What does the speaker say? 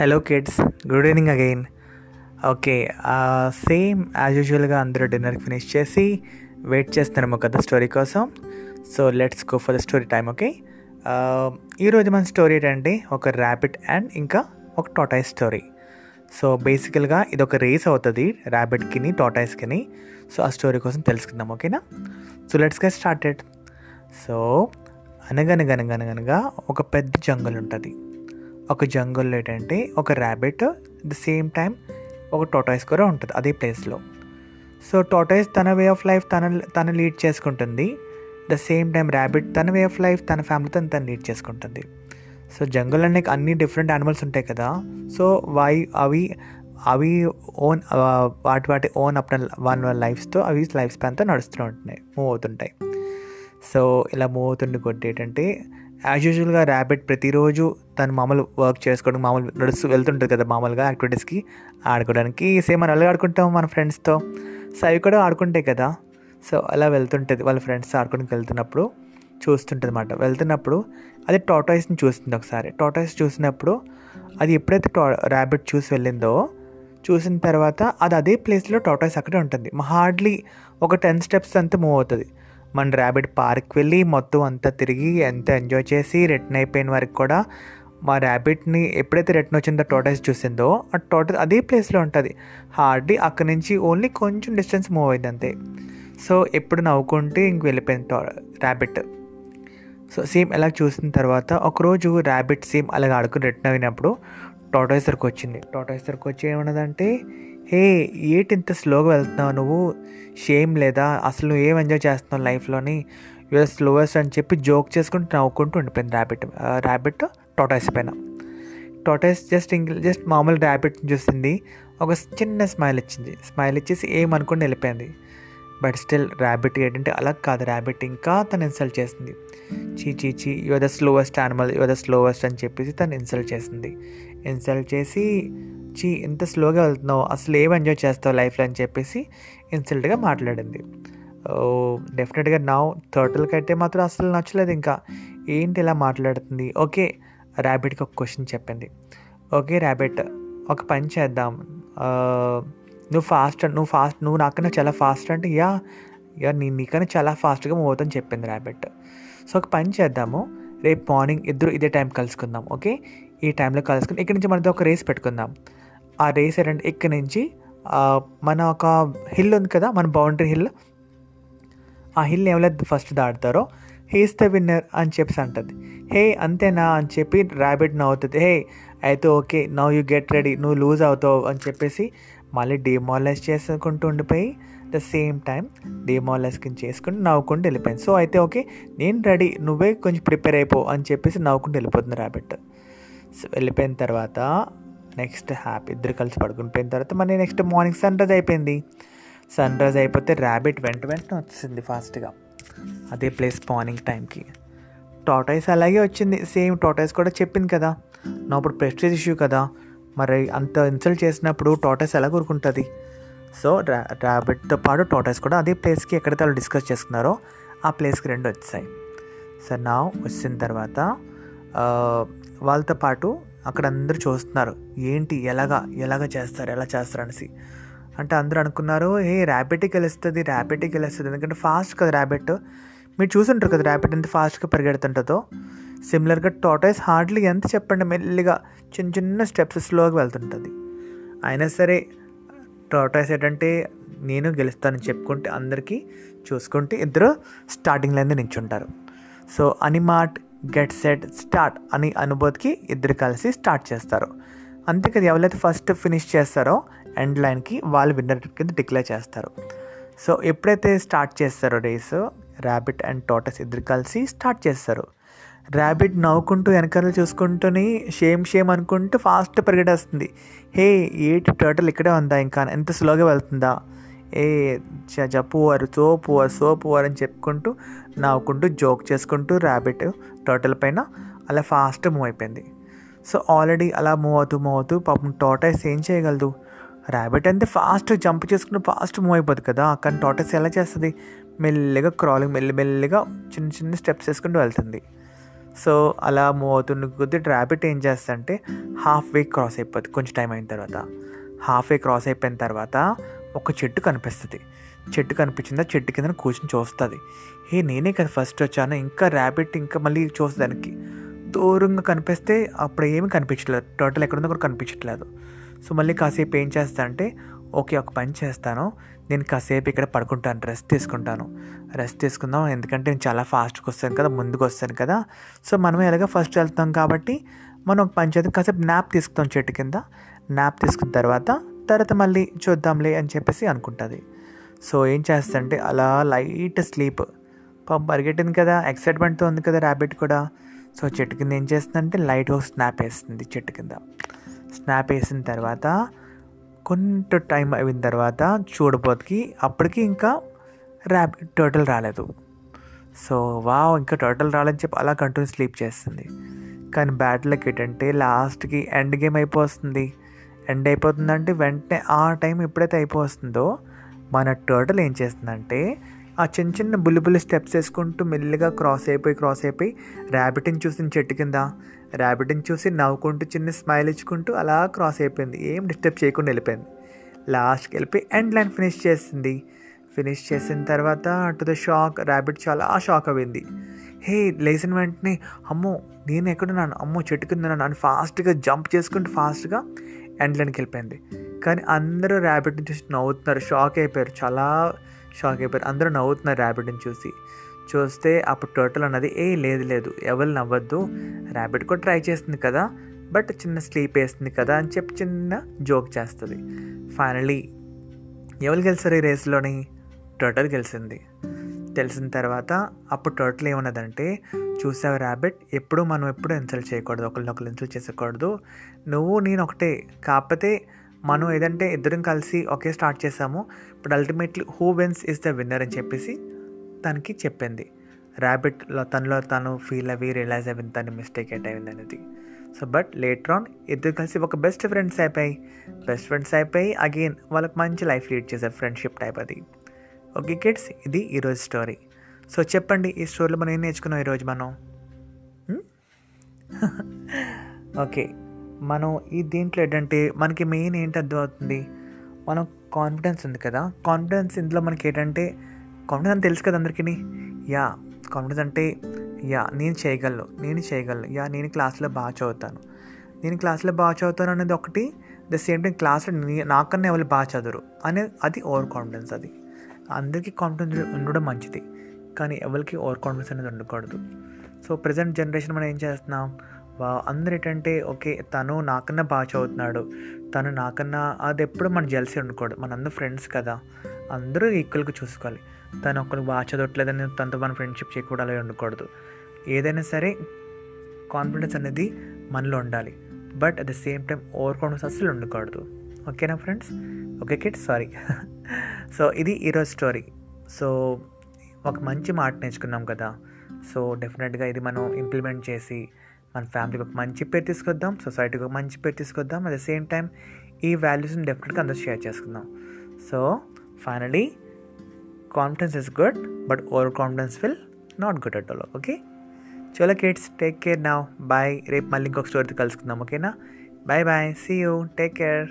Hello kids good evening again okay same as యూజువల్గా అందరూ dinner finish చేసి wait చేస్తున్నాము కదా స్టోరీ కోసం. So let's go for the story time okay ఈరోజు మన స్టోరీ ఏంటంటే ఒక ర్యాబిట్ అండ్ ఇంకా ఒక టోటాయిస్ స్టోరీ సో బేసికల్గా ఇది ఒక రేస్ అవుతుంది ర్యాబిట్కిని టోటాయిస్కిని సో ఆ స్టోరీ కోసం తెలుసుకుందాం ఓకేనా so let's get started so అనగనగనగనగనగా ఒక పెద్ద జంగల్ ఉంటుంది. ఒక జంగల్లో ఏంటంటే ఒక ర్యాబిట్ ద సేమ్ టైం ఒక టోటాయిస్ కూడా ఉంటుంది అదే ప్లేస్లో సో టోటాయిస్ తన వే ఆఫ్ లైఫ్ తన తను లీడ్ చేసుకుంటుంది. ద సేమ్ టైం ర్యాబిట్ తన వే ఆఫ్ లైఫ్ తన ఫ్యామిలీతో తను లీడ్ చేసుకుంటుంది. సో జంగల్ అనే అన్ని డిఫరెంట్ యానిమల్స్ ఉంటాయి కదా. సో వై అవి అవి ఓన్ వాటి వాటి ఓన్ అప్ వన్ లైఫ్స్తో అవి లైఫ్ స్పాన్తో నడుస్తూ ఉంటున్నాయి. మూవ్ అవుతుంటాయి. సో ఇలా మూవ్ అవుతుండే కొద్ది ఏంటంటే యాజ్ యూజువల్గా ర్యాబిట్ ప్రతిరోజు తను మామూలు వర్క్ చేసుకోవడం మామూలు నడుస్తూ వెళ్తుంటుంది కదా మామూలుగా యాక్టివిటీస్కి ఆడుకోవడానికి. సేమ్ మనం అలాగే ఆడుకుంటాం మన ఫ్రెండ్స్తో సో అవి కూడా ఆడుకుంటాయి కదా. సో అలా వెళ్తుంటుంది వాళ్ళ ఫ్రెండ్స్ ఆడుకోవడానికి వెళ్తున్నప్పుడు చూస్తుంటుంది అనమాట వెళ్తున్నప్పుడు అది టాటాయిస్ని చూస్తుంది ఒకసారి. టాటాయిస్ చూసినప్పుడు అది ఎప్పుడైతే టా ర్యాబిట్ చూసి వెళ్ళిందో చూసిన తర్వాత అది అదే ప్లేస్లో టాటాయిస్ అక్కడే ఉంటుంది. హార్డ్లీ ఒక టెన్ స్టెప్స్ అంతా మూవ్ అవుతుంది. మన ర్యాబిట్ పార్క్ వెళ్ళి మొత్తం అంతా తిరిగి ఎంత ఎంజాయ్ చేసి రిటర్న్ అయిపోయిన వరకు కూడా మా ర్యాబిట్ని ఎప్పుడైతే రిటర్న్ వచ్చిందో టోటల్స్ చూసిందో ఆ టోటల్ అదే ప్లేస్లో ఉంటుంది. హార్డ్లీ అక్కడి నుంచి ఓన్లీ కొంచెం డిస్టెన్స్ మూవ్ అయింది అంతే. సో ఎప్పుడు నవ్వుకుంటే ఇంక వెళ్ళిపోయింది టో ర్యాబిట్ సో సేమ్ ఎలా చూసిన తర్వాత ఒకరోజు ర్యాబిట్ సేమ్ అలాగ ఆడుకుని రిటర్న్ అయినప్పుడు టోటాయిస్ దగ్గరకు వచ్చింది. టోటాయిస్ దగ్గరకు వచ్చి ఏమన్నదంటే హే ఏంటి ఇంత స్లోగా వెళ్తున్నావు నువ్వు? షేమ్ లేదా? అసలు నువ్వు ఏం ఎంజాయ్ చేస్తున్నావు లైఫ్లోని? యూఆర్ స్లోవెస్ట్ అని చెప్పి జోక్ చేసుకుంటూ నవ్వుకుంటూ ఉండిపోయింది ర్యాబిట్ ర్యాబిట్ టోటాయిస్ పైన. టోటాయిస్ జస్ట్ ఇంక జస్ట్ మామూలు ర్యాబిట్ చూసింది. ఒక చిన్న స్మైల్ ఇచ్చింది. స్మైల్ ఇచ్చేసి ఏమనుకుని వెళ్ళిపోయింది. బట్ స్టిల్ ర్యాబిట్ ఏంటంటే అలా కాదు. ర్యాబిట్ ఇంకా తను ఇన్సల్ట్ చేసింది. చీ చీ చీ you're the slowest animal you're the slowest అని చెప్పేసి తను ఇన్సల్ట్ చేసింది. ఇన్సల్ట్ చేసి వచ్చి ఎంత స్లోగా వెళ్తున్నావు అసలు ఏం ఎంజాయ్ చేస్తావు లైఫ్లో అని చెప్పేసి ఇన్సల్ట్గా మాట్లాడింది. డెఫినెట్గా నా టర్టిల్కి అయితే మాత్రం అసలు నచ్చలేదు ఇంకా. ఏంటి ఇలా మాట్లాడుతుంది? ఓకే ర్యాబిట్కి ఒక క్వశ్చన్ చెప్పింది. ఓకే ర్యాబిట్ ఒక పని చేద్దాం. నువ్వు ఫాస్ట్ నువ్వు ఫాస్ట్ నువ్వు నాకన్నా చాలా ఫాస్ట్ అంటే యా యా నీ నీకన్నా చాలా ఫాస్ట్గా మూవ్ చెప్పింది ర్యాబిట్ సో ఒక పని చేద్దాము. రేపు మార్నింగ్ ఇద్దరు ఇదే టైం కలుసుకుందాం ఓకే? ఈ టైంలో కలుసుకుని ఇక్కడి నుంచి మనతో ఒక రేస్ పెట్టుకుందాం. ఆ రేస్ ఏంటంటే ఇక్కడి నుంచి మన ఒక హిల్ ఉంది కదా మన బౌండరీ హిల్. ఆ హిల్ ఎవరైతే ఫస్ట్ దాడతారో హీస్ ద విన్నర్ అని చెప్పేసి అంటుంది. హే అంతేనా అని చెప్పి ర్యాబిట్ నవ్వుతుంది. హే అయితే okay now you get ready నువ్వు లూజ్ అవుతావు అని చెప్పేసి మళ్ళీ డిమాలైజ్ చేసుకుంటూ ఉండిపోయి ద సేమ్ టైం డిమాలైజ్కింగ్ చేసుకుంటూ నవ్వుకుంటూ వెళ్ళిపోయింది. సో అయితే ఓకే నేను రెడీ నువ్వే కొంచెం ప్రిపేర్ అయిపో అని చెప్పేసి నవ్వుకుంటూ వెళ్ళిపోతుంది ర్యాబిట్ సో వెళ్ళిపోయిన తర్వాత నెక్స్ట్ హ్యాపీ ఇద్దరు కలిసి పడుకుని పోయిన తర్వాత మళ్ళీ నెక్స్ట్ మార్నింగ్ సన్ రైజ్ అయిపోయింది. సన్ రైజ్ అయిపోతే ర్యాబిట్ వెంట వెంటనే వచ్చింది ఫాస్ట్గా అదే ప్లేస్ మార్నింగ్ టైంకి టోటైస్ అలాగే వచ్చింది. సేమ్ టోటైస్ కూడా చెప్పింది కదా. నా ఇప్పుడు ప్రెస్టేజ్ ఇష్యూ కదా. మరి అంత ఇన్సల్ట్ చేసినప్పుడు టోటైస్ ఎలా కూరుకుంటుంది? సో రా ర్యాబిట్తో పాటు టోటైస్ కూడా అదే ప్లేస్కి ఎక్కడైతే వాళ్ళు డిస్కస్ చేసుకున్నారో ఆ ప్లేస్కి రెండు వచ్చాయి. సో నా వచ్చిన తర్వాత వాళ్ళతో పాటు అక్కడ అందరూ చూస్తున్నారు. ఏంటి? ఎలాగా? ఎలాగ చేస్తారు? ఎలా చేస్తారు అనేసి. అంటే అందరూ అనుకున్నారు ఏ ర్యాపిడ్కి వెళ్ళిస్తుంది ర్యాపిడ్కి గెలుస్తుంది. ఎందుకంటే ఫాస్ట్ కదా ర్యాబిట్ మీరు చూసుంటారు కదా ర్యాబిట్ ఎంత ఫాస్ట్గా పరిగెడుతుంటుందో. సిమిలర్గా టోటైస్ హార్డ్లీ ఎంత చెప్పండి మెల్లిగా చిన్న చిన్న స్టెప్స్ స్లోగా వెళ్తుంటుంది. అయినా సరే టోటైస్ ఏంటంటే నేను గెలుస్తానని చెప్పుకుంటే అందరికీ చూసుకుంటే ఇద్దరు స్టార్టింగ్ లైన్ నించుంటారు. సో అనిమాట్ గెట్ సెట్ స్టార్ట్ అని అనుభూతికి ఇద్దరు కలిసి స్టార్ట్ చేస్తారు. అంతే ఎవరైతే ఫస్ట్ ఫినిష్ చేస్తారో ఎండ్ లైన్కి వాళ్ళు విన్నర్ కింద డిక్లేర్ చేస్తారు. సో ఎప్పుడైతే స్టార్ట్ చేస్తారో రేస్ ర్యాబిట్ అండ్ టోటస్ ఇద్దరు కలిసి స్టార్ట్ చేస్తారు. ర్యాబిట్ నవ్వుకుంటూ వెనకాల చూసుకుంటూని షేమ్ షేమ్ అనుకుంటూ ఫాస్ట్ పరిగెడేస్తుంది హే ఏటి టర్టల్ ఇక్కడే ఉందా? ఇంకా ఎంత స్లోగా వెళ్తుందా? ఏ చ పువర్ సో పువర్ సో అని చెప్పుకుంటూ నవ్వుకుంటూ జోక్ చేసుకుంటూ ర్యాబిట్ టోటల్ పైన అలా ఫాస్ట్ మూవ్ అయిపోయింది. సో ఆల్రెడీ అలా మూవ్ అవుతూ మూవ్ అవుతూ పాపం టోటైస్ ఏం చేయగలదు? ర్యాబిట్ అంతే ఫాస్ట్ జంప్ చేసుకుని ఫాస్ట్ మూవ్ అయిపోతుంది కదా కానీ టోటైస్ ఎలా చేస్తుంది? మెల్లిగా క్రాలింగ్ మెల్లిమెల్లిగా చిన్న చిన్న స్టెప్స్ వేసుకుంటూ వెళ్తుంది. సో అలా మూవ్ అవుతున్న కొద్దీ ర్యాబిట్ ఏం చేస్తుందంటే హాఫ్ వే క్రాస్ అయిపోతుంది కొంచెం టైం అయిన తర్వాత. హాఫ్ వే క్రాస్ అయిపోయిన తర్వాత ఒక చెట్టు కనిపిస్తుంది. చెట్టు కనిపించిందా? చెట్టు కింద కూర్చొని చూస్తుంది. హే నేనే కదా ఫస్ట్ వచ్చాను. ఇంకా ర్యాబిట్ ఇంకా మళ్ళీ చూసేదానికి దూరంగా కనిపిస్తే అప్పుడు ఏమీ కనిపించలేదు టోటల్ ఎక్కడుందో కూడా కనిపించట్లేదు. సో మళ్ళీ కాసేపు ఏం చేస్తా అంటే ఓకే ఒక పని చేస్తాను. నేను కాసేపు ఇక్కడ పడుకుంటాను. రెస్ట్ తీసుకుంటాను. రెస్ట్ తీసుకుందాం. ఎందుకంటే నేను చాలా ఫాస్ట్గా వస్తాను కదా ముందుకు వస్తాను కదా. సో మనం ఎలాగ ఫస్ట్ వెళ్తాం కాబట్టి మనం ఒక పని చేద్దాం. కాసేపు నాప్ తీసుకుందాం చెట్టు కింద. నాప్ తీసుకున్న తర్వాత తర్వాత మళ్ళీ చూద్దాంలే అని చెప్పేసి అనుకుంటుంది. సో ఏం చేస్తుందంటే అలా లైట్ స్లీప్. పాపం పరిగెట్టింది కదా ఎక్సైట్మెంట్తో ఉంది కదా ర్యాబిట్ కూడా. సో చెట్టు కింద ఏం చేస్తుందంటే లైట్ హౌస్ స్నాప్ వేస్తుంది చెట్టు కింద. స్నాప్ వేసిన తర్వాత కొంత టైం అయిన తర్వాత చూడబోతుకి అప్పటికి ఇంకా ర్యాబిట్ టోటల్ రాలేదు. సో వా ఇంకా టోటల్ రాలేదని చెప్పి అలా కంటిన్యూ స్లీప్ చేస్తుంది. కానీ బ్యాడ్ లక్ ఏంటంటే లాస్ట్కి ఎండ్ గేమ్ అయిపోతుంది. ఎండ్ అయిపోతుందంటే వెంటనే ఆ టైం ఎప్పుడైతే అయిపోతుందో మన టోటల్ ఏం చేస్తుందంటే ఆ చిన్న చిన్న బుల్లి బుల్లి స్టెప్స్ వేసుకుంటూ మెల్లిగా క్రాస్ అయిపోయి క్రాస్ అయిపోయి ర్యాబిట్ని చూసిన చెట్టు కింద. ర్యాబిట్ని చూసి నవ్వుకుంటూ చిన్న స్మైల్ ఇచ్చుకుంటూ అలా క్రాస్ అయిపోయింది. ఏం డిస్టర్బ్ చేయకుండా వెళ్ళిపోయింది. లాస్ట్కి వెళ్ళిపోయి ఎండ్ లైన్ ఫినిష్ చేసింది. ఫినిష్ చేసిన తర్వాత టు ద షాక్ ర్యాబిట్ చాలా షాక్ అయింది హే లేచిన వెంటనే అమ్మో నేను ఎక్కడున్నాను అమ్మో చెట్టు కింద అని ఫాస్ట్గా జంప్ చేసుకుంటూ ఫాస్ట్గా ఎండ్లైన్కి వెళ్ళిపోయింది. కానీ అందరూ ర్యాబిట్ని చూసి నవ్వుతున్నారు. షాక్ అయిపోయారు. చాలా షాక్ అయిపోయారు. అందరూ నవ్వుతున్నారు ర్యాబిట్ని చూసి. చూస్తే అప్పుడు టోటల్ అన్నది ఏ లేదు లేదు. ఎవరు నవ్వద్దు. ర్యాబిట్ కూడా ట్రై చేస్తుంది కదా. బట్ చిన్న స్లీప్ వేస్తుంది కదా అని చెప్పి చిన్న జోక్ చేస్తుంది. ఫైనలీ ఎవరు గెలిచారు ఈ రేస్లోని టోటల్ గెలిచింది. తెలిసిన తర్వాత అప్పుడు టోటల్ ఏమన్నదంటే చూసావు ర్యాబిట్ ఎప్పుడు మనం ఎప్పుడు ఇన్సల్ట్ చేయకూడదు ఒకరినొకరు ఇన్సల్ట్ చేసకూడదు. నువ్వు నేను ఒకటే. కాకపోతే మనం ఏదంటే ఇద్దరం కలిసి ఒకే స్టార్ట్ చేసాము ఇప్పుడు ultimately who wins is the winner అని చెప్పేసి తనకి చెప్పింది. ర్యాబిట్లో తనలో తను ఫీల్ అవి రియలైజ్ అయింది తన మిస్టేక్ ఎట్ అయింది అనేది. సో బట్ లేటర్ ఆన్ ఇద్దరు కలిసి ఒక బెస్ట్ ఫ్రెండ్స్ అయిపోయి బెస్ట్ ఫ్రెండ్స్ అయిపోయి అగైన్ వాళ్ళకి మంచి లైఫ్ లీడ్ చేశారు ఫ్రెండ్షిప్ టైప్ అది. ఓకే కిడ్స్ ఇది ఈరోజు స్టోరీ. సో చెప్పండి ఈ స్టోరీలో మనం ఏం నేర్చుకున్నాం ఈరోజు మనం? ఓకే మనం ఈ దీంట్లో ఏంటంటే మనకి మెయిన్ ఏంటి అర్థమవుతుంది? మనం కాన్ఫిడెన్స్ ఉంది కదా? కాన్ఫిడెన్స్ ఇందులో మనకి ఏంటంటే కాన్ఫిడెన్స్ అని తెలుసు కదా అందరికీ యా కాన్ఫిడెన్స్ అంటే యా నేను చేయగలను నేను చేయగలను యా నేను క్లాస్లో బాగా చదువుతాను. నేను క్లాస్లో బాగా చదువుతాను అనేది ఒకటి ద సేమ్ టైం క్లాస్లో నాకన్నా ఎవరు బాగా చదువురు. అనేది అది ఓవర్ కాన్ఫిడెన్స్ అది. అందరికీ కాన్ఫిడెన్స్ ఉండడం మంచిది. కానీ ఎవరికి ఓవర్ కాన్ఫిడెన్స్ అనేది ఉండకూడదు. సో ప్రజెంట్ జనరేషన్ మనం ఏం చేస్తున్నాం? వా అందరు ఏంటంటే ఓకే తను నాకన్నా బాగా చదువుతున్నాడు. తను నాకన్నా అది ఎప్పుడు మన జెల్సీ ఉండకూడదు. మనందరూ ఫ్రెండ్స్ కదా. అందరూ ఈక్వల్గా చూసుకోవాలి. తను ఒకరు బాగా చదవట్లేదని తనతో మన ఫ్రెండ్షిప్ చేయకూడదు ఉండకూడదు. ఏదైనా సరే కాన్ఫిడెన్స్ అనేది మనలో ఉండాలి. But at the same time overconfidence అస్సలు ఉండకూడదు. ఓకేనా friends okay kid sorry so ఇది ఈరోజు స్టోరీ. సో ఒక మంచి మాట నేర్చుకున్నాం కదా. సో డెఫినెట్గా ఇది మనం ఇంప్లిమెంట్ చేసి మన ఫ్యామిలీకి ఒక మంచి పేరు తీసుకొద్దాం సొసైటీకి ఒక మంచి పేరు తీసుకొద్దాం. అట్ ద సేమ్ టైం ఈ వాల్యూస్ని డెఫినెట్గా అందరూ షేర్ చేసుకుందాం. So finally confidence is good but overconfidence will not good at all okay చలో కిడ్స్ టేక్ కేర్ నా బాయ్ రేపు మళ్ళీ ఇంకొక స్టోరీతో కలుసుకుందాం ఓకేనా bye bye see you take care